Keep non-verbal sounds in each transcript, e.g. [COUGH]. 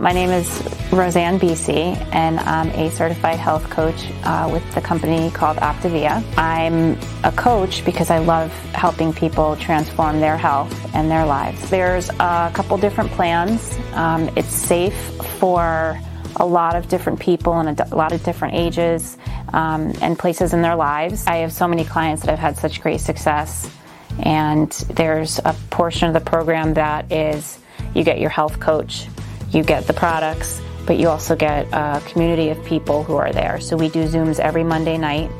My name is Roseanne BC, and I'm a certified health coach uh, with the company called Optavia. I'm a coach because I love helping people transform their health and their lives. There's a couple different plans. Um, it's safe for a lot of different people and a, lot of different ages um, and places in their lives. I have so many clients that have had such great success, and there's a portion of the program that is you get your health coach, you get the products, but you also get a community of people who are there. So we do Zooms every Monday night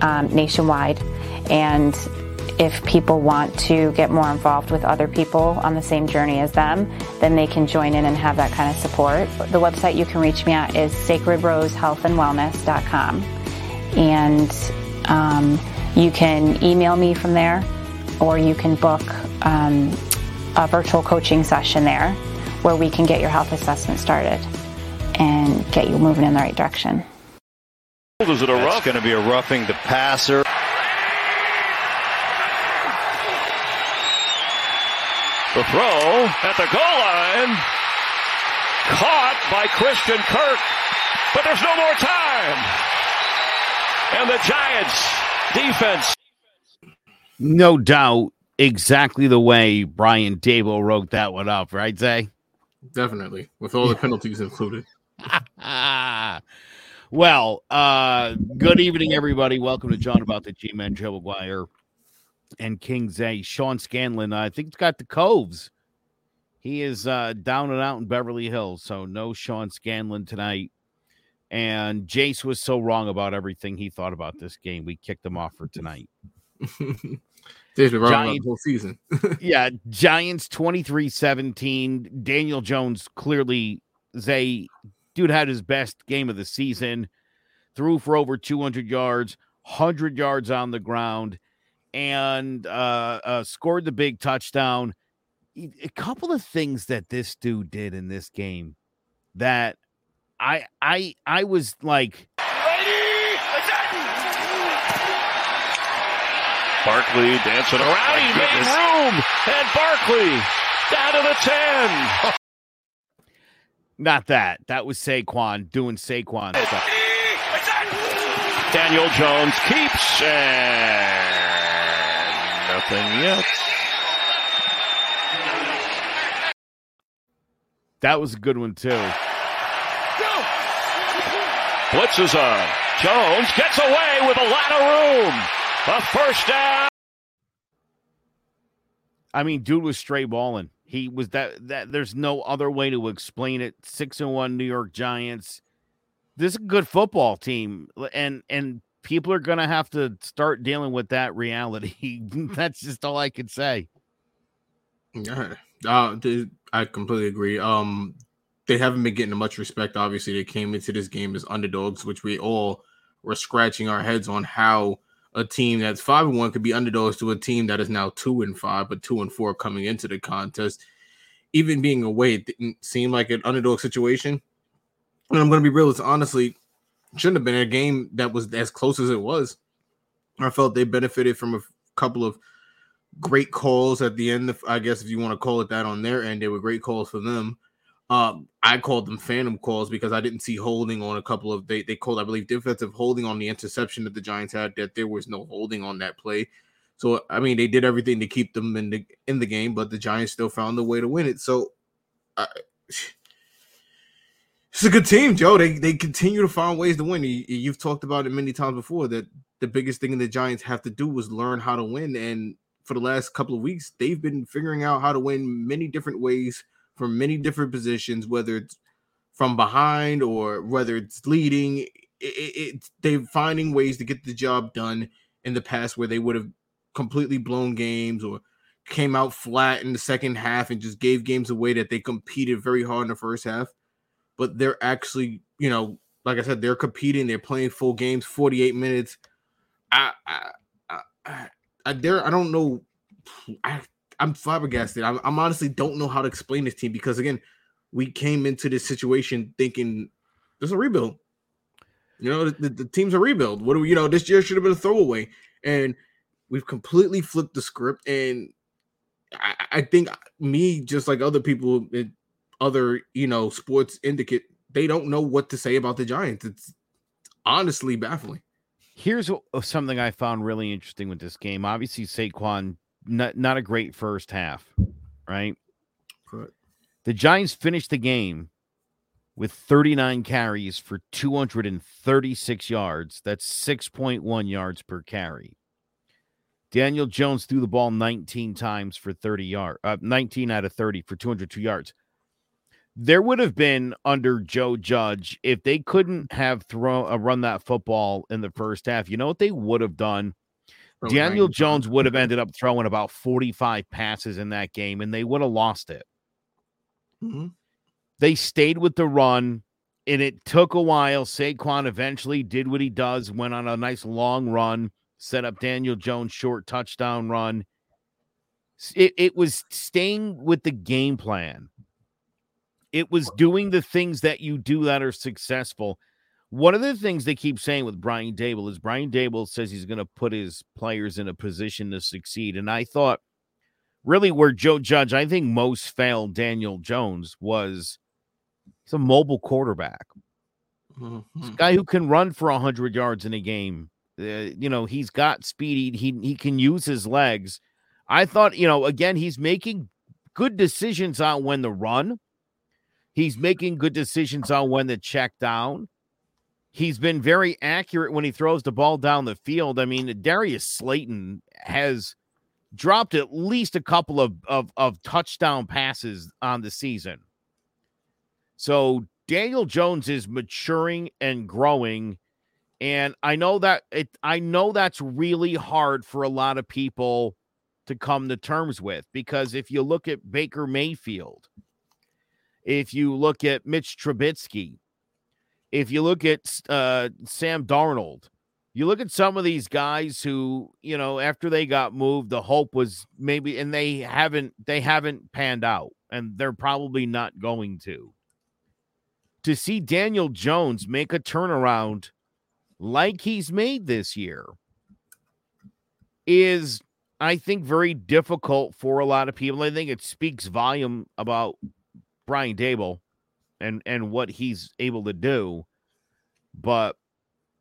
um, nationwide, and if people want to get more involved with other people on the same journey as them, then they can join in and have that kind of support. The website you can reach me at is sacredrosehealthandwellness.com. And um, you can email me from there, or you can book um, a virtual coaching session there where we can get your health assessment started and get you moving in the right direction. Is it a rough? It's going to be a roughing the passer. The throw at the goal line. Caught by Christian Kirk. But there's no more time. And the Giants defense. No doubt exactly the way Brian Daboll wrote that one up, right, Zay? Definitely. With all the [LAUGHS] penalties included. [LAUGHS] well, uh, good evening, everybody. Welcome to John about the G Men, Joe McGuire and King Zay. Sean Scanlon, I think, he's got the Coves. He is uh, down and out in Beverly Hills, so no Sean Scanlon tonight. And Jace was so wrong about everything he thought about this game. We kicked him off for tonight. [LAUGHS] They've been wrong Giants, the whole season. [LAUGHS] yeah, Giants 23-17. Daniel Jones clearly they dude had his best game of the season. Threw for over 200 yards, 100 yards on the ground and uh, uh, scored the big touchdown. A couple of things that this dude did in this game that I I I was like Barkley dancing around. He made room, and Barkley down to the ten. [LAUGHS] Not that. That was Saquon doing Saquon stuff. Daniel Jones keeps and Nothing yet. That was a good one too. Blitzes on. Jones gets away with a lot of room. A first down. I mean, dude was straight balling. He was that that there's no other way to explain it. Six and one New York Giants. This is a good football team. And and people are going to have to start dealing with that reality. [LAUGHS] That's just all I could say. Yeah, uh, I completely agree. Um, they haven't been getting much respect. Obviously, they came into this game as underdogs, which we all were scratching our heads on how a team that's five and one could be underdogs to a team that is now two and five, but two and four coming into the contest. Even being away, it didn't seem like an underdog situation. And I'm going to be real. It's honestly shouldn't have been a game that was as close as it was. I felt they benefited from a couple of great calls at the end. Of, I guess if you want to call it that on their end, they were great calls for them. Um, I called them phantom calls because I didn't see holding on a couple of they they called I believe defensive holding on the interception that the Giants had that there was no holding on that play. So I mean they did everything to keep them in the in the game, but the Giants still found a way to win it. So I, [SIGHS] it's a good team, Joe. They they continue to find ways to win. You, have talked about it many times before that the biggest thing the Giants have to do was learn how to win. And for the last couple of weeks, they've been figuring out how to win many different ways from many different positions, whether it's from behind or whether it's leading. It, it, it, they're finding ways to get the job done in the past where they would have completely blown games or came out flat in the second half and just gave games away that they competed very hard in the first half but they're actually, you know, like I said, they're competing. They're playing full games, 48 minutes. I, I, I, I there, I don't know. I, I'm flabbergasted. I, I'm honestly don't know how to explain this team because again, we came into this situation thinking there's a rebuild. You know, the, the, team's a rebuild. What do we, you know, this year should have been a throwaway, and we've completely flipped the script. And I, I think me, just like other people, it, other you know sports indicate they don't know what to say about the Giants. It's honestly baffling. Here's something I found really interesting with this game. Obviously, Saquon not not a great first half, right? Correct. The Giants finished the game with 39 carries for 236 yards. That's 6.1 yards per carry. Daniel Jones threw the ball 19 times for 30 yards, uh, 19 out of 30 for 202 yards. There would have been under Joe Judge if they couldn't have thrown uh, run that football in the first half. You know what they would have done? Daniel Jones would have ended up throwing about 45 passes in that game and they would have lost it. Mm-hmm. They stayed with the run and it took a while. Saquon eventually did what he does, went on a nice long run, set up Daniel Jones short touchdown run. It, it was staying with the game plan. It was doing the things that you do that are successful. One of the things they keep saying with Brian Daboll is Brian Daboll says he's going to put his players in a position to succeed. And I thought really where Joe Judge, I think most failed Daniel Jones was he's a mobile quarterback. Mm-hmm. guy who can run for 100 yards in a game. Uh, you know, he's got speed. He, he can use his legs. I thought, you know, again, he's making good decisions on when to run. He's making good decisions on when to check down. He's been very accurate when he throws the ball down the field. I mean, Darius Slayton has dropped at least a couple of, of, of touchdown passes on the season. So Daniel Jones is maturing and growing. And I know that it I know that's really hard for a lot of people to come to terms with because if you look at Baker Mayfield, if you look at Mitch Trubisky, if you look at uh, Sam Darnold, you look at some of these guys who, you know, after they got moved, the hope was maybe, and they haven't, they haven't panned out, and they're probably not going to. To see Daniel Jones make a turnaround like he's made this year is, I think, very difficult for a lot of people. I think it speaks volume about Brian Daboll and and what he's able to do. But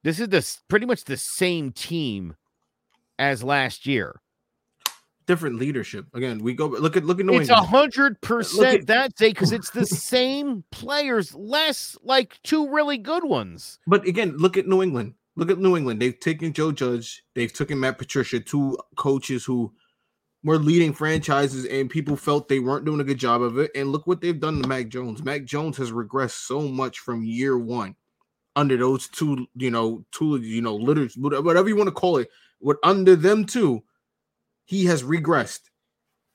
this is this pretty much the same team as last year. Different leadership. Again, we go look at look at New England. It's a hundred percent at- that day because it's the same players, less like two really good ones. But again, look at New England. Look at New England. They've taken Joe Judge. They've taken Matt Patricia, two coaches who were leading franchises, and people felt they weren't doing a good job of it. And look what they've done to Mac Jones. Mac Jones has regressed so much from year one under those two, you know, two, you know, litters, whatever you want to call it. What under them two, he has regressed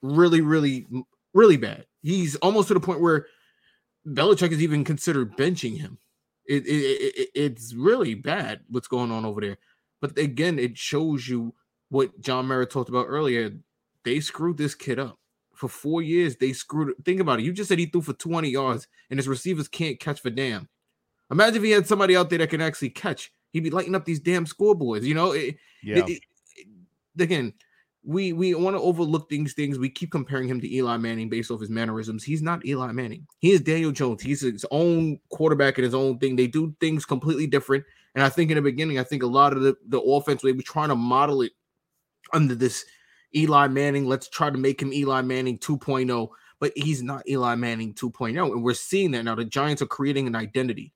really, really, really bad. He's almost to the point where Belichick is even considered benching him. It, it, it, it- it's really bad what's going on over there. But again, it shows you what John Merritt talked about earlier. They screwed this kid up for four years. They screwed. Think about it. You just said he threw for 20 yards, and his receivers can't catch for damn. Imagine if he had somebody out there that can actually catch. He'd be lighting up these damn scoreboards. You know, It- Yeah. it- it- again, we we want to overlook these things. We keep comparing him to Eli Manning based off his mannerisms. He's not Eli Manning. He is Daniel Jones. He's his own quarterback and his own thing. They do things completely different. And I think in the beginning, I think a lot of the, the offense they were trying to model it under this Eli Manning. Let's try to make him Eli Manning 2.0, but he's not Eli Manning 2.0. And we're seeing that now. The Giants are creating an identity.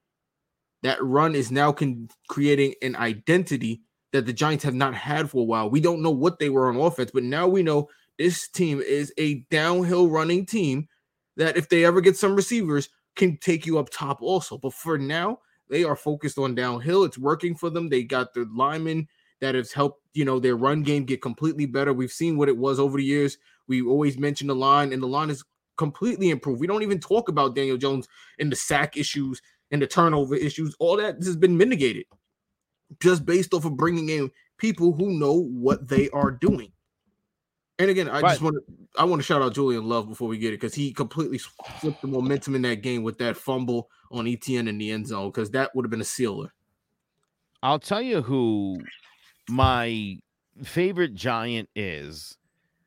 That run is now con- creating an identity that the Giants have not had for a while. We don't know what they were on offense, but now we know this team is a downhill running team that if they ever get some receivers can take you up top also. But for now, they are focused on downhill. It's working for them. They got the linemen that has helped, you know, their run game get completely better. We've seen what it was over the years. We always mention the line, and the line is completely improved. We don't even talk about Daniel Jones and the sack issues and the turnover issues. All that has been mitigated just based off of bringing in people who know what they are doing. And again, I just want to I want to shout out Julian Love before we get it because he completely flipped the momentum in that game with that fumble on Etienne in the end zone because that would have been a sealer. I'll tell you who my favorite giant is,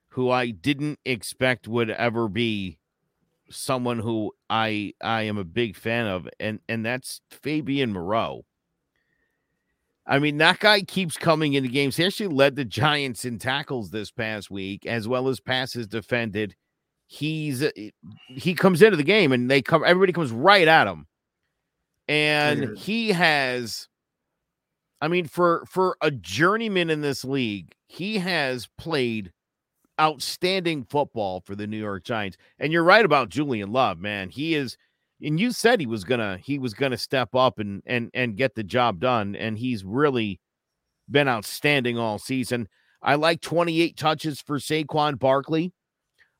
who I didn't expect would ever be someone who I I am a big fan of, and and that's Fabian Moreau. I mean, that guy keeps coming into games. He actually led the Giants in tackles this past week, as well as passes defended. He's uh, he comes into the game and they come everybody comes right at him. And he has I mean, for for a journeyman in this league, he has played outstanding football for the New York Giants. And you're right about Julian Love, man. He is and you said he was gonna he was gonna step up and and and get the job done, and he's really been outstanding all season. I like 28 touches for Saquon Barkley.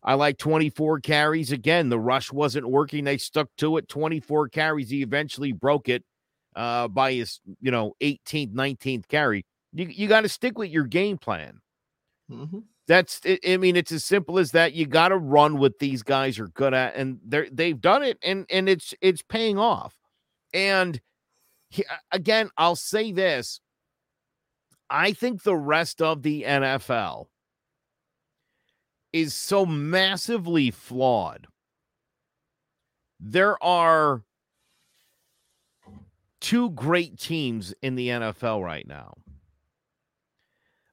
I like 24 carries. Again, the rush wasn't working. They stuck to it. 24 carries. He eventually broke it uh, by his, you know, 18th, 19th carry. You, you got to stick with your game plan. Mm-hmm. That's I mean, it's as simple as that. You got to run what these guys are good at, and they're they've done it, and and it's it's paying off. And he, again, I'll say this: I think the rest of the NFL is so massively flawed. There are two great teams in the NFL right now.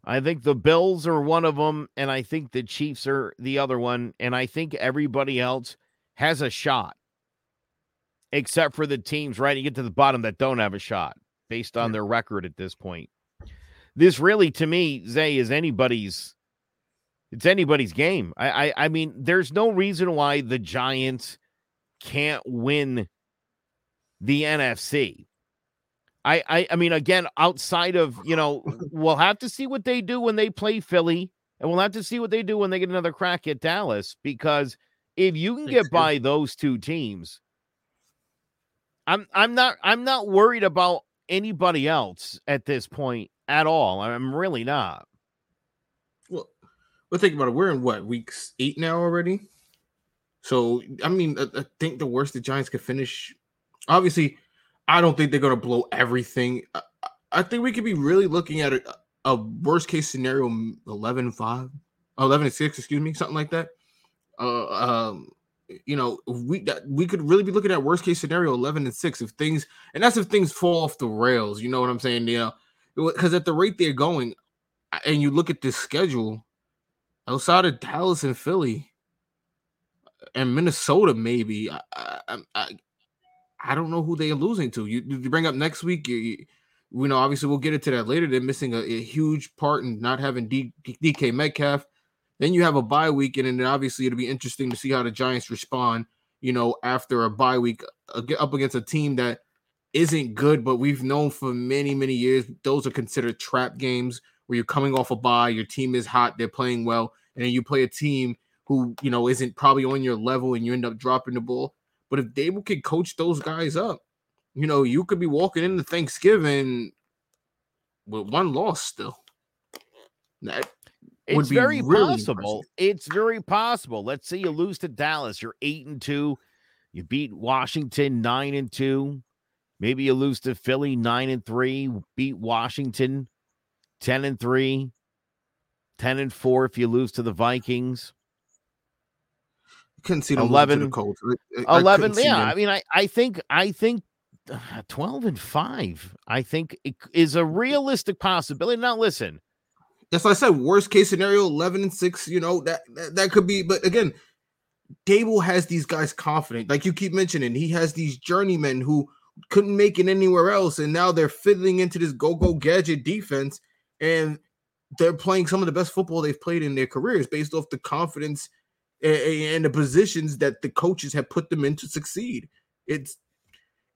I think the Bills are one of them, and I think the Chiefs are the other one, and I think everybody else has a shot, except for the teams right. You get to the bottom that don't have a shot based on their record at this point. This really, to me, Zay, is anybody's. It's anybody's game. I, I, I mean, there's no reason why the Giants can't win the NFC. I, I I mean again outside of you know [LAUGHS] we'll have to see what they do when they play Philly and we'll have to see what they do when they get another crack at Dallas because if you can get by those two teams I'm I'm not I'm not worried about anybody else at this point at all I'm really not. Well well think about it we're in what weeks 8 now already? So I mean I, I think the worst the Giants could finish obviously I don't think they're going to blow everything. I, I, think we could be really looking at a, a worst case scenario 11 5, 11 6, excuse me, something like that. Uh, um, you know, we we could really be looking at worst case scenario 11 and 6 if things, and that's if things fall off the rails. You know what I'm saying? Yeah. Because at the rate they're going, and you look at this schedule outside of Dallas and Philly and Minnesota, maybe. I, I don't know who they are losing to. You, you bring up next week, you, you, you, know, obviously we'll get into that later. They're missing a, a huge part in not having D, DK Metcalf. Then you have a bye week, and then obviously it'll be interesting to see how the Giants respond. You know, after a bye week up against a team that isn't good, but we've known for many, many years those are considered trap games where you're coming off a bye, your team is hot, they're playing well, and then you play a team who you know isn't probably on your level, and you end up dropping the ball. But if Daboll could coach those guys up, you know, you could be walking into Thanksgiving with one loss still. That it's very really possible. It's very possible. Let's say you lose to Dallas, you're eight and two. You beat Washington nine and two. Maybe you lose to Philly nine and three. Beat Washington ten and three. 10 and 4 if you lose to the Vikings couldn't see them 11 the Colts. I, 11 I yeah i mean i i think i think uh, 12 and 5 i think is a realistic possibility. Now listen. That's what i said worst case scenario 11 and 6 you know that, that that could be but again Daboll has these guys confident like you keep mentioning he has these journeymen who couldn't make it anywhere else and now they're fiddling into this go-go gadget defense and they're playing some of the best football they've played in their careers based off the confidence and the positions that the coaches have put them in to succeed. It's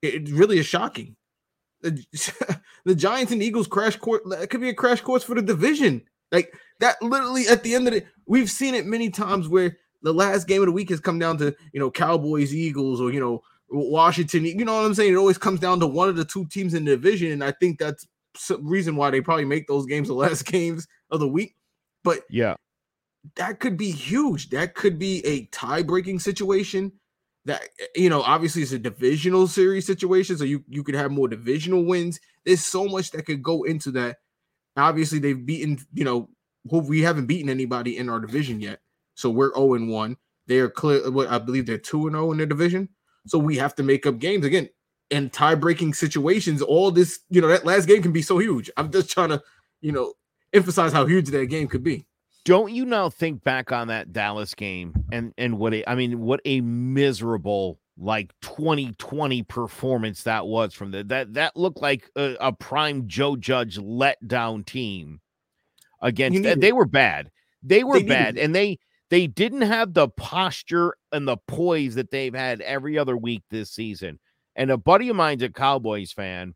it really is shocking. The, [LAUGHS] the Giants and Eagles crash course that could be a crash course for the division. Like that literally at the end of it, we've seen it many times where the last game of the week has come down to you know Cowboys, Eagles, or you know Washington. You know what I'm saying? It always comes down to one of the two teams in the division, and I think that's reason why they probably make those games the last [LAUGHS] games of the week. But yeah, that could be huge. That could be a tie-breaking situation. That you know, obviously it's a divisional series situation, so you you could have more divisional wins. There's so much that could go into that. Obviously, they've beaten, you know, we haven't beaten anybody in our division yet. So we're 0 1. They are clear. I believe they're two and zero oh in their division. So we have to make up games again in tie breaking situations. All this, you know, that last game can be so huge. I'm just trying to, you know, emphasize how huge that game could be. Don't you now think back on that Dallas game and and what a I mean what a miserable like 2020 performance that was from the that that looked like a, a prime Joe Judge letdown team against they were bad. They were they bad and they they didn't have the posture and the poise that they've had every other week this season. And a buddy of mine's a Cowboys fan,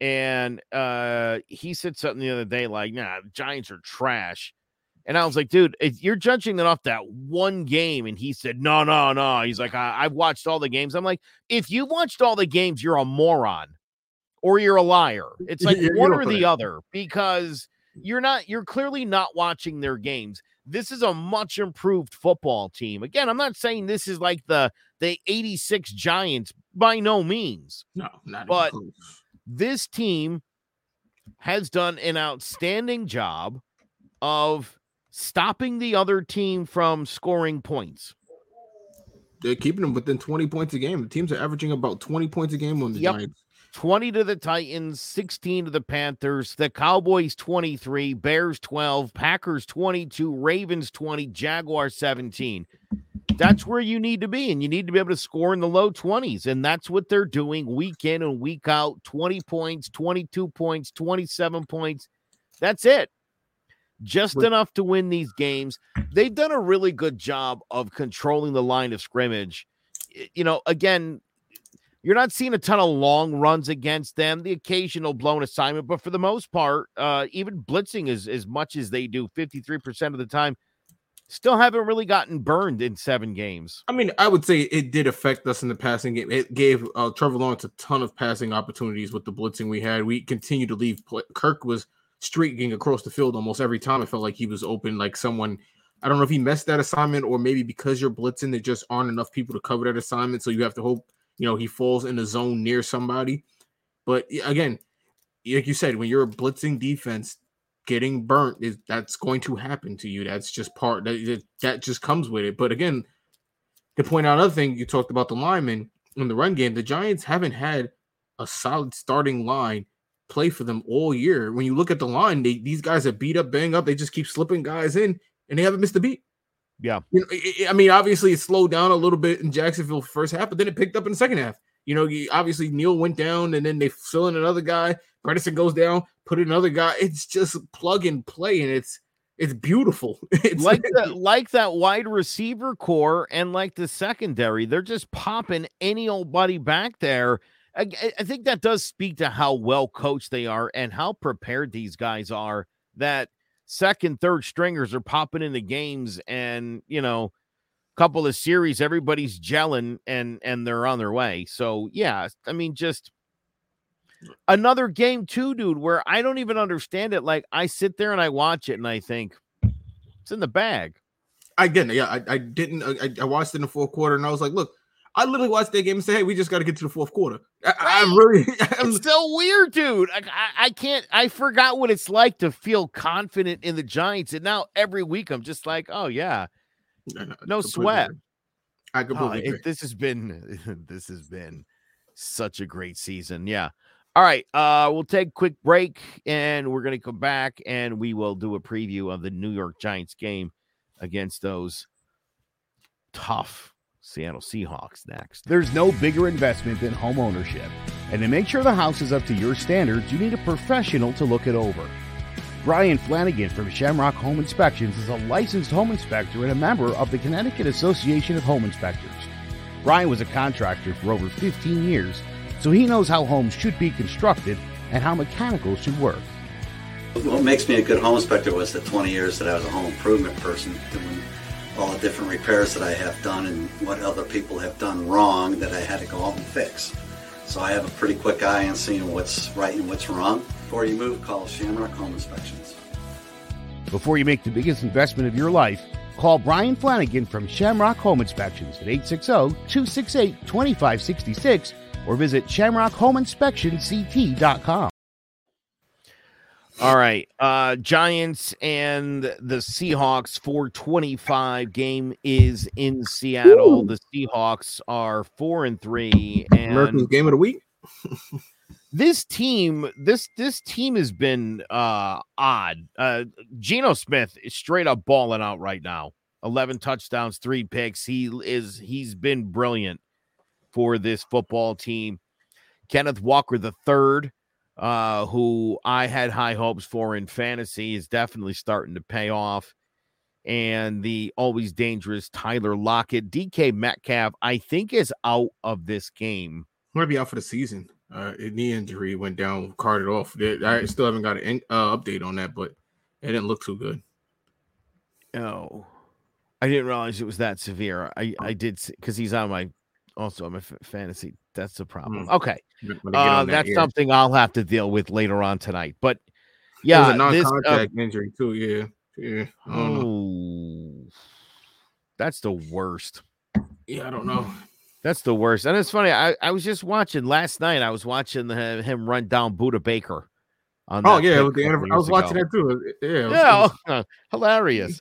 and uh, he said something the other day like, "Nah, Giants are trash." And I was like, dude, you're judging it off that one game. And he said, no, no, no. He's like, I- have watched all the games. I'm like, if you watched all the games, you're a moron or you're a liar. It's [LAUGHS] like one or the other because you're not, you're clearly not watching their games. This is a much improved football team. Again, I'm not saying this is like the the 86 Giants by no means. No, not but this team has done an outstanding job of stopping the other team from scoring points. They're keeping them within 20 points a game. The teams are averaging about 20 points a game on the yep. Giants. 20 to the Titans, 16 to the Panthers, the Cowboys 23, Bears 12, Packers 22, Ravens 20, Jaguars 17. That's where you need to be, and you need to be able to score in the low 20s. And that's what they're doing week in and week out 20 points, 22 points, 27 points. That's it. Just enough to win these games. They've done a really good job of controlling the line of scrimmage. You know, again, you're not seeing a ton of long runs against them, the occasional blown assignment, but for the most part, uh, even blitzing as, as much as they do 53% of the time, still haven't really gotten burned in seven games. I mean, I would say it did affect us in the passing game. It gave uh, Trevor Lawrence a ton of passing opportunities with the blitzing we had. We continue to leave. Play. Kirk was streaking across the field almost every time. It felt like he was open, like someone. I don't know if he missed that assignment or maybe because you're blitzing, there just aren't enough people to cover that assignment. So you have to hope you know, he falls in the zone near somebody. But again, like you said, when you're a blitzing defense, getting burnt is that's going to happen to you. That's just part that that just comes with it. But again, to point out another thing, you talked about the linemen in the run game. The Giants haven't had a solid starting line play for them all year. When you look at the line, they, these guys are beat up, bang up. They just keep slipping guys in, and they haven't missed a beat. Yeah. You know, it, I mean, obviously it slowed down a little bit in Jacksonville first half, but then it picked up in the second half. You know, obviously Neal went down and then they fill in another guy. Bredeson goes down, put in another guy. It's just plug and play, and it's it's beautiful. [LAUGHS] It's like that, [LAUGHS] like that wide receiver core and like the secondary. They're just popping any old buddy back there. I, I think that does speak to how well coached they are and how prepared these guys are. That second, third stringers are popping into games, and you know, couple of series, everybody's gelling and and they're on their way. So yeah, I mean, just another game too, dude, where I don't even understand it. Like I sit there and I watch it and I think it's in the bag. Didn't. Yeah, I, I didn't. I, I watched it in the fourth quarter and I was like, look, I literally watched that game and say, "Hey, we just got to get to the fourth quarter." I, am really, [LAUGHS] I'm, it's still weird, dude. I, I, I, can't. I forgot what it's like to feel confident in the Giants, and now every week I'm just like, "Oh yeah, no, no, no sweat." I completely oh, it, This has been, [LAUGHS] this has been such a great season. Yeah. All right. Uh, we'll take a quick break, and we're gonna come back, and we will do a preview of the New York Giants game against those tough Seattle Seahawks next. There's no bigger investment than home ownership. And to make sure the house is up to your standards, you need a professional to look it over. Brian Flanagan from Shamrock Home Inspections is a licensed home inspector and a member of the Connecticut Association of Home Inspectors. Brian was a contractor for over 15 years, so he knows how homes should be constructed and how mechanicals should work. What makes me a good home inspector was the 20 years that I was a home improvement person doing all the different repairs that I have done and what other people have done wrong that I had to go out and fix. So I have a pretty quick eye on seeing what's right and what's wrong. Before you move, call Shamrock Home Inspections. Before you make the biggest investment of your life, call Brian Flanagan from Shamrock Home Inspections at 860-268-2566 or visit shamrockhomeinspectionct.com. All right. Uh Giants and the Seahawks 425 game is in Seattle. Ooh. The Seahawks are 4 and 3 and America's game of the week. [LAUGHS] this team this this team has been uh odd. Uh Geno Smith is straight up balling out right now. 11 touchdowns, 3 picks. He is he's been brilliant for this football team. Kenneth Walker the third uh, who I had high hopes for in fantasy, is definitely starting to pay off. And the always dangerous Tyler Lockett, DK Metcalf, I think is out of this game. Going to be out for the season. Uh, a knee injury went down, carted off. I still haven't got an uh, update on that, but it didn't look too good. Oh, I didn't realize it was that severe. I I did because he's on my also I'm f- fantasy. That's the problem. Mm. Okay, I'm gonna get uh, that that's something I'll have to deal with later on tonight. But yeah, a this, uh, non-contact injury too. Yeah, yeah. Oh, that's the worst. Yeah, I don't know. That's the worst. And it's funny. I, I was just watching last night. I was watching the, him run down Budda Baker. On Oh yeah, with the a couple NFL I was years watching that too. Yeah, was- Yeah, was- [LAUGHS] hilarious.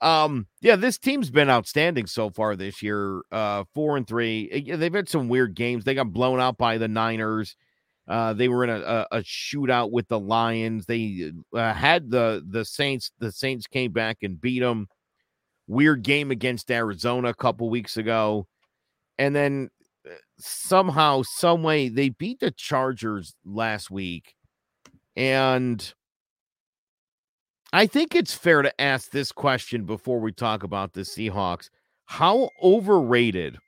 Um, yeah, this team's been outstanding so far this year. Uh, four and three. Uh, They've had some weird games. They got blown out by the Niners. Uh, they were in a, a, a shootout with the Lions. They uh, had the the Saints. The Saints came back and beat them. Weird game against Arizona a couple weeks ago, and then uh, somehow, some way, they beat the Chargers last week, and I think it's fair to ask this question before we talk about the Seahawks. How overrated,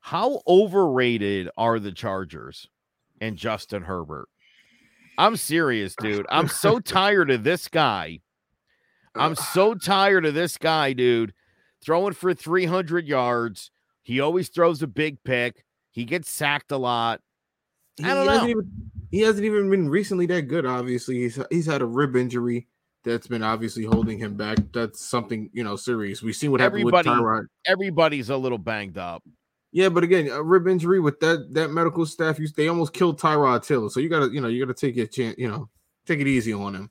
how overrated are the Chargers and Justin Herbert? I'm serious, dude. I'm so [LAUGHS] tired of this guy. I'm so tired of this guy, dude. Throwing for 300 yards. He always throws a big pick. He gets sacked a lot. he, I don't hasn't know. even he hasn't even been recently that good. Obviously, he's he's had a rib injury that's been obviously holding him back. That's something you know serious. We've seen what happened Everybody- with Tyrod. Everybody's a little banged up. Yeah, but again, a rib injury with that that medical staff, you they almost killed Tyrod Taylor. So you gotta you know you gotta take a chance. You know, take it easy on him.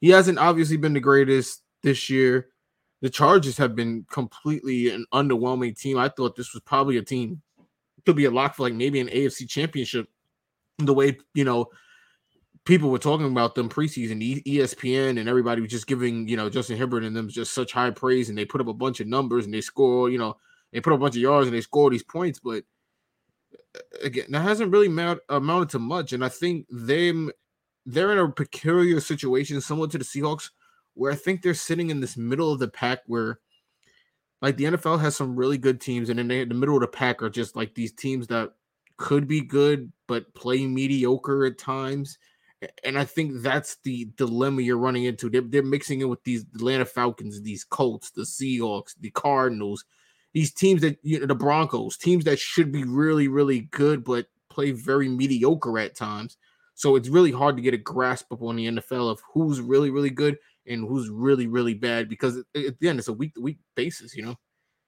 He hasn't obviously been the greatest this year. The Chargers have been completely an underwhelming team. I thought this was probably a team could be a lock for like maybe an AFC championship. The way you know people were talking about them preseason, ESPN and everybody was just giving you know Justin Herbert and them just such high praise, and they put up a bunch of numbers and they score. You know, they put up a bunch of yards and they score these points, but uh, again, that hasn't really amount, amounted to much. And I think them they're in a peculiar situation, similar to the Seahawks, where I think they're sitting in this middle of the pack where like the NFL has some really good teams, and then they, the middle of the pack are just like these teams that could be good but play mediocre at times. And I think that's the dilemma you're running into. They're, they're mixing it with these Atlanta Falcons, these Colts, the Seahawks, the Cardinals, these teams that you know, the Broncos, teams that should be really, really good but play very mediocre at times. So it's really hard to get a grasp up on the NFL of who's really, really good and who's really, really bad because at at the end it's a week to week basis, you know.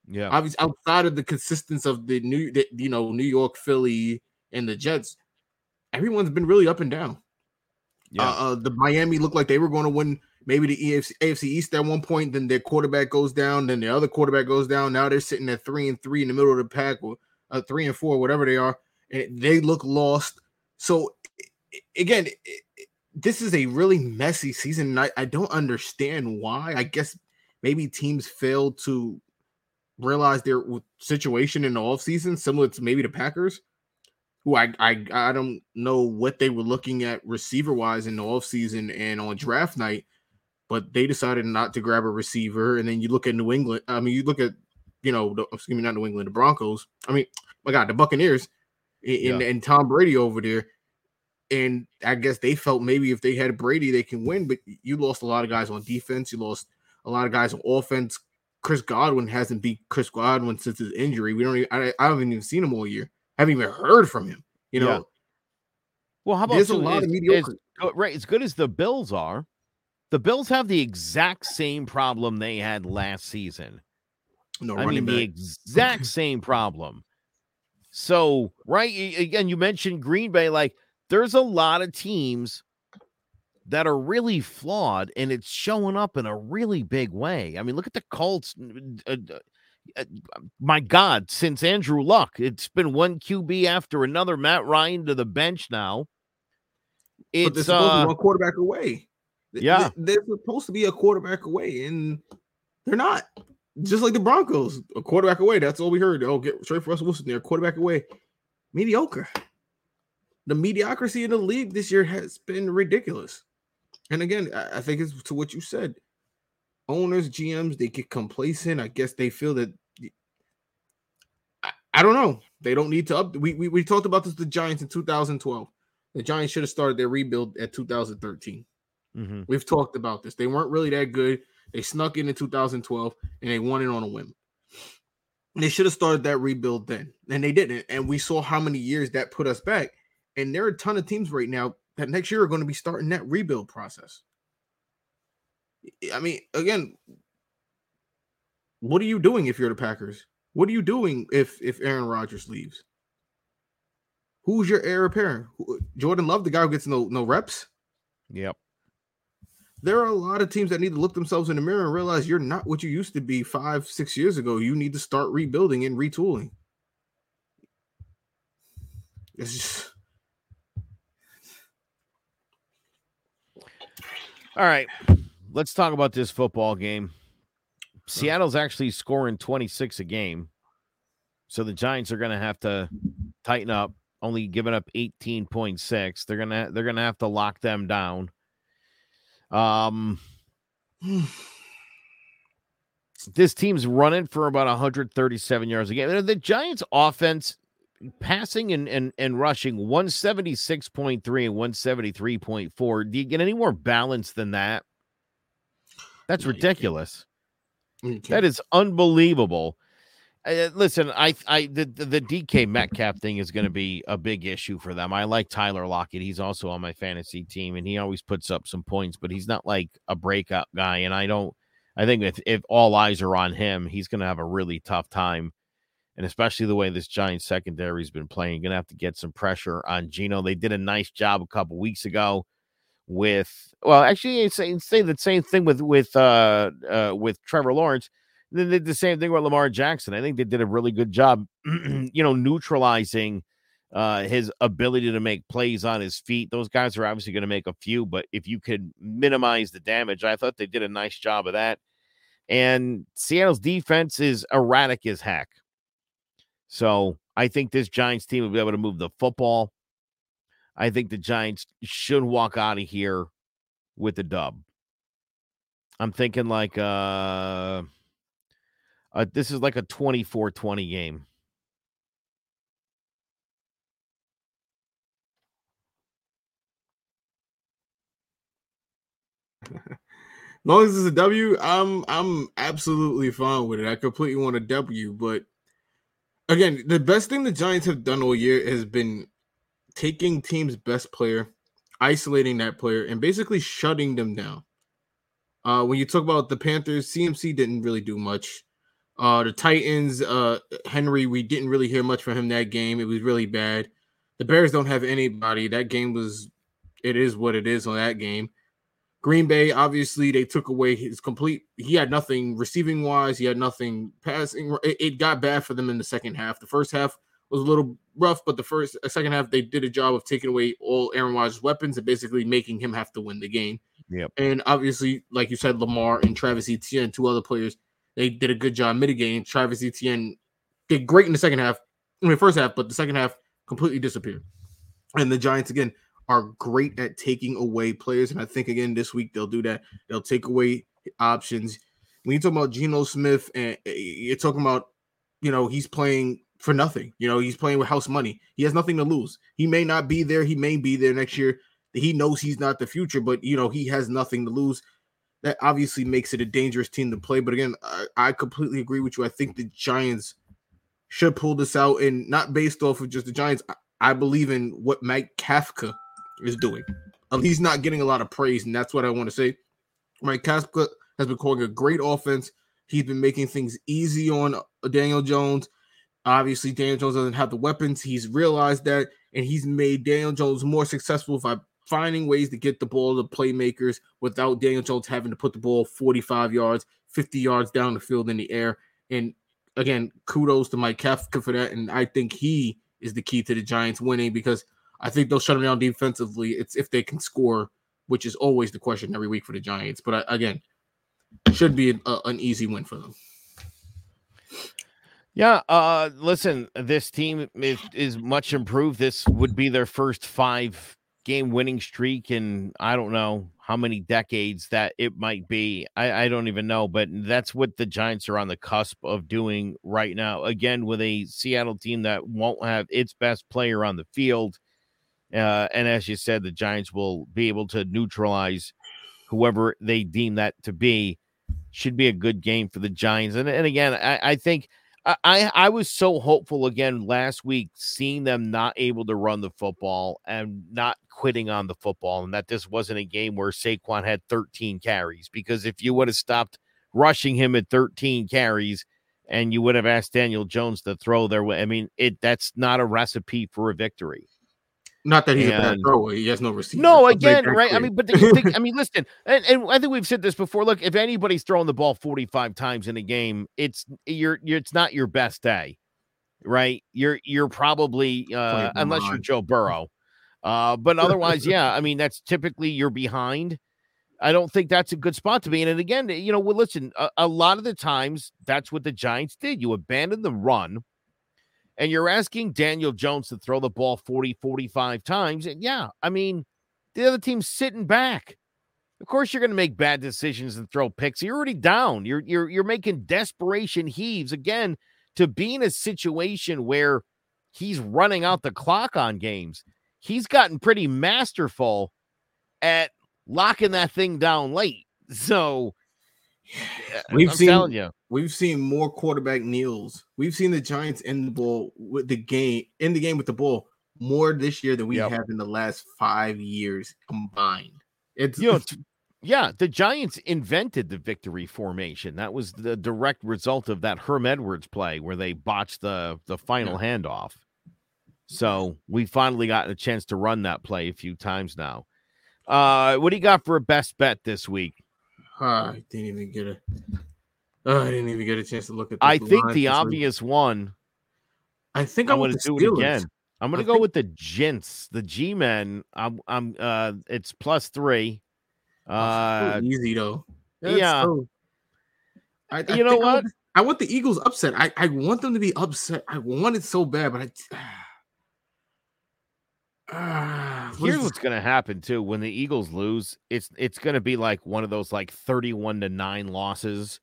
Yeah. Obviously, outside of the consistency of the new, the, you know, New York, Philly, and the Jets, everyone's been really up and down. Yeah. Uh, uh, the Miami looked like they were going to win maybe the AFC East at one point. Then their quarterback goes down. Then the other quarterback goes down. Now they're sitting at three and three in the middle of the pack, or uh, three and four, whatever they are, and they look lost. So again, this is a really messy season, I, I don't understand why. I guess maybe teams failed to realize their situation in the offseason, similar to maybe the Packers, who I, I I don't know what they were looking at receiver wise in the offseason and on draft night, but they decided not to grab a receiver. And then you look at New England. I mean, you look at you know, the, excuse me, not New England, the Broncos. I mean, my God, the Buccaneers and, Yeah. and Tom Brady over there. And I guess they felt maybe if they had Brady, they can win. But you lost a lot of guys on defense. You lost a lot of guys on offense. Chris Godwin hasn't beat Chris Godwin since his injury. We don't. Even, I, I haven't even seen him all year. Haven't even heard from him. You know, Yeah. Well, how about there's a lot of mediocre. as oh, right? As good as the Bills are, the Bills have the exact same problem they had last season. no I running mean, the exact same problem. So, right again, you mentioned Green Bay. Like, there's a lot of teams that are really flawed, and it's showing up in a really big way. I mean, look at the Colts. Uh, Uh, uh, my God, since Andrew Luck, it's been one QB after another. Matt Ryan to the bench now. It's uh, one quarterback away. Yeah, they're supposed to be a quarterback away, and they're not. Just like the Broncos, a quarterback away. That's all we heard. Oh, get straight for Russell Wilson. They're quarterback away. Mediocre. The mediocrity in the league this year has been ridiculous. And again, I think it's to what you said. Owners, GMs, they get complacent. I guess they feel that. I, I don't know. They don't need to up. We, we we talked about this the Giants in 2012. The Giants should have started their rebuild at 2013. Mm-hmm. We've talked about this. They weren't really that good. They snuck in in 2012 and they won it on a whim. They should have started that rebuild then, and they didn't. And we saw how many years that put us back. And there are a ton of teams right now that next year are going to be starting that rebuild process. I mean, again, what are you doing if you're the Packers? What are you doing if if Aaron Rodgers leaves? Who's your heir apparent? Jordan Love, the guy who gets no no reps. Yep there are a lot of teams that need to look themselves in the mirror and realize you're not what you used to be five, six years ago. You need to start rebuilding and retooling. It's just. All right. Let's talk about this football game. Seattle's actually scoring 26 a game. So the Giants are going to have to tighten up, only giving up 18.6. They're going to they're going to have to lock them down. Um, [SIGHS] this team's running for about 137 yards a game. The Giants' offense, passing and, and, and rushing 176.3 and 173.4. Do you get any more balance than that? That's ridiculous. That is unbelievable. Uh, listen, I, I, the, the DK Metcalf thing is going to be a big issue for them. I like Tyler Lockett; he's also on my fantasy team, and he always puts up some points, but he's not like a breakout guy. And I don't, I think if if all eyes are on him, he's going to have a really tough time, and especially the way this Giants secondary's been playing, going to have to get some pressure on Geno. They did a nice job a couple weeks ago with, well, actually, say say the same thing with with uh, uh with Trevor Lawrence then they did the same thing with Lamar Jackson. I think they did a really good job, [CLEARS THROAT] you know, neutralizing uh, his ability to make plays on his feet. Those guys are obviously going to make a few, but if you could minimize the damage, I thought they did a nice job of that. And Seattle's defense is erratic as heck. So I think this Giants team will be able to move the football. I think the Giants should walk out of here with the dub. I'm thinking like uh uh, this is like a 24 20 game. as [LAUGHS] long as it's a W, I'm I'm absolutely fine with it. I completely want a W, but again, the best thing the Giants have done all year has been taking team's best player, isolating that player, and basically shutting them down. Uh, when you talk about the Panthers, CMC didn't really do much. Uh, the Titans, uh, Henry, we didn't really hear much from him that game. It was really bad. The Bears don't have anybody. That game was, it is what it is on that game. Green Bay, obviously, they took away his complete. He had nothing receiving wise. He had nothing passing. It, it got bad for them in the second half. The first half was a little rough, but the first, uh, second half, they did a job of taking away all Aaron Rodgers' weapons and basically making him have to win the game. Yep. And obviously, like you said, Lamar and Travis Etienne, two other players, they did a good job mitigating. Travis Etienne did great in the second half, in the first half, but the second half completely disappeared. And the Giants again are great at taking away players, and I think again this week they'll do that. They'll take away options. When you talk about Geno Smith, and eh, you're talking about, you know, he's playing for nothing. You know, he's playing with house money. He has nothing to lose. He may not be there. He may be there next year. He knows he's not the future, but you know he has nothing to lose that obviously makes it a dangerous team to play. But again, I, I, completely agree with you. I think the Giants should pull this out, and not based off of just the Giants. I, I believe in what Mike Kafka is doing. Um, he's not getting a lot of praise, and that's what I want to say. Mike Kafka has been calling a great offense. He's been making things easy on Daniel Jones. Obviously, Daniel Jones doesn't have the weapons. He's realized that, and he's made Daniel Jones more successful by finding ways to get the ball to playmakers without Daniel Jones having to put the ball 45 yards, 50 yards down the field in the air. And again, kudos to Mike Kafka for that. And I think he is the key to the Giants winning because I think they'll shut them down defensively. It's if they can score, which is always the question every week for the Giants. But I, again, should be an easy win for them. Yeah, uh listen, this team is, is much improved. This would be their first five game winning streak in I don't know how many decades that it might be. I, I don't even know, but that's what the Giants are on the cusp of doing right now. Again, with a Seattle team that won't have its best player on the field. Uh, and as you said, the Giants will be able to neutralize whoever they deem that to be. Should be a good game for the Giants. And, and again, I, I think – I I was so hopeful again last week, seeing them not able to run the football and not quitting on the football, and that this wasn't a game where Saquon had 13 carries. Because if you would have stopped rushing him at 13 carries, and you would have asked Daniel Jones to throw their way, I mean, it that's not a recipe for a victory. Not that he's and, a bad thrower. He has no receiver. No, again, right? I mean, but the, the, I [LAUGHS] mean, listen, and, and I think we've said this before. Look, if anybody's throwing the ball 45 times in a game, it's you're, you're it's not your best day, right? You're you're probably uh unless you're Joe Burrow. Uh, but otherwise, yeah, I mean, that's typically you're behind. I don't think that's a good spot to be in. And again, you know, well, listen, a, a lot of the times that's what the Giants did. You abandoned the run and you're asking Daniel Jones to throw the ball 40, 45 times. And yeah, I mean, the other team's sitting back. Of course, you're going to make bad decisions and throw picks. You're already down. You're you're you're making desperation heaves again to be in a situation where he's running out the clock on games. He's gotten pretty masterful at locking that thing down late. So we've I'm seen you. We've seen more quarterback kneels. We've seen the Giants end the ball with the game in the game with the ball more this year than we yep. have in the last five years combined. It's you know, [LAUGHS] yeah, the Giants invented the victory formation. That was the direct result of that Herm Edwards play where they botched the the final yeah. handoff. So we finally got a chance to run that play a few times now. Uh, what do you got for a best bet this week? I didn't even get a. Oh, I didn't even get a chance to look at. The I think the obvious week. one. I think I want to do it again. I'm gonna go think... with the Gents, the G men. I'm, I'm. Uh, it's plus three. Oh, uh, easy though. That's yeah. So... I, I, you know what? I want the Eagles upset. I, I want them to be upset. I want it so bad, but I. Uh, [SIGHS] [SIGHS] Here's what's going to happen too when the Eagles lose. It's it's going to be like one of those like 31 to 9 losses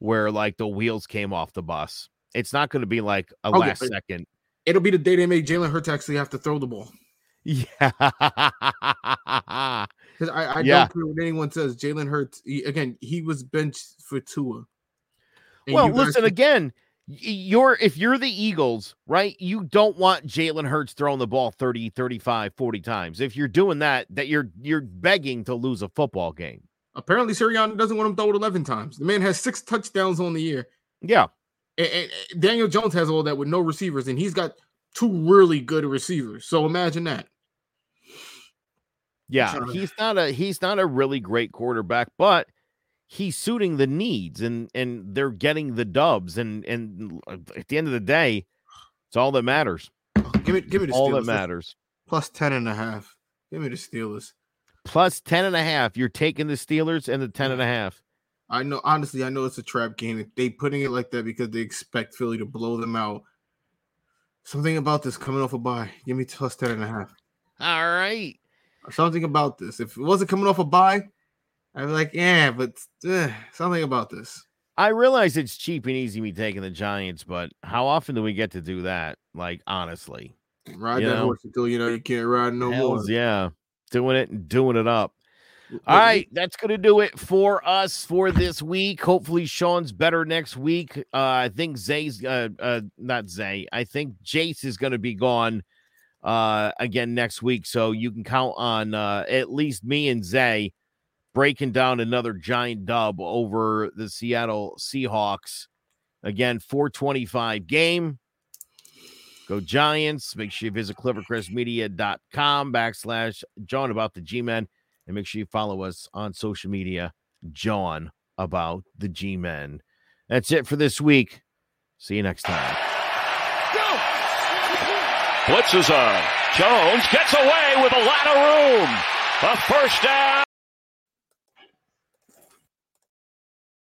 where like the wheels came off the bus. It's not going to be like a okay, last second. It'll be the day they make Jalen Hurts actually have to throw the ball. Yeah. [LAUGHS] Because I, I yeah. don't care what anyone says. Jalen Hurts, he, again, he was benched for Tua. well, listen, again, you're if you're the Eagles, right? You don't want Jalen Hurts throwing the ball 30, 35, 40 times. If you're doing that, that you're you're begging to lose a football game. Apparently, Sirianni doesn't want him throw it 11 times. The man has six touchdowns on the year. Yeah. And, and Daniel Jones has all that with no receivers, and he's got two really good receivers. So imagine that. Yeah, he's not a he's not a really great quarterback, but he's suiting the needs and and they're getting the dubs and and uh, at the end of the day it's all that matters give me give me the all Steelers. that matters plus 10 and a half give me the steelers plus 10 and a half. You're taking the steelers and the 10 and a half. I know honestly i know it's a trap game. They putting it like that because they expect philly to blow them out. Something about this coming off a bye. Give me plus 10 and a half. All right. Something about this. If it wasn't coming off a bye I'm like, yeah, but uh, something about this. I realize it's cheap and easy me taking the Giants, but how often do we get to do that? Like, honestly, ride that know? horse until you know you can't ride no Hells, more. Yeah, doing it and doing it up. All right, that's going to do it for us for this week. Hopefully, Sean's better next week. Uh, I think Zay's uh, uh, not Zay. I think Jace is going to be gone uh, again next week, so you can count on uh, at least me and Zay breaking down another giant dub over the Seattle Seahawks. Again, 425 game. Go Giants. Make sure you visit clevercrestmedia.com backslash John about the G Men. And make sure you follow us on social media, John about the G Men. That's it for this week. See you next time. Blitzes on. Jones gets away with a lot of room. A first down.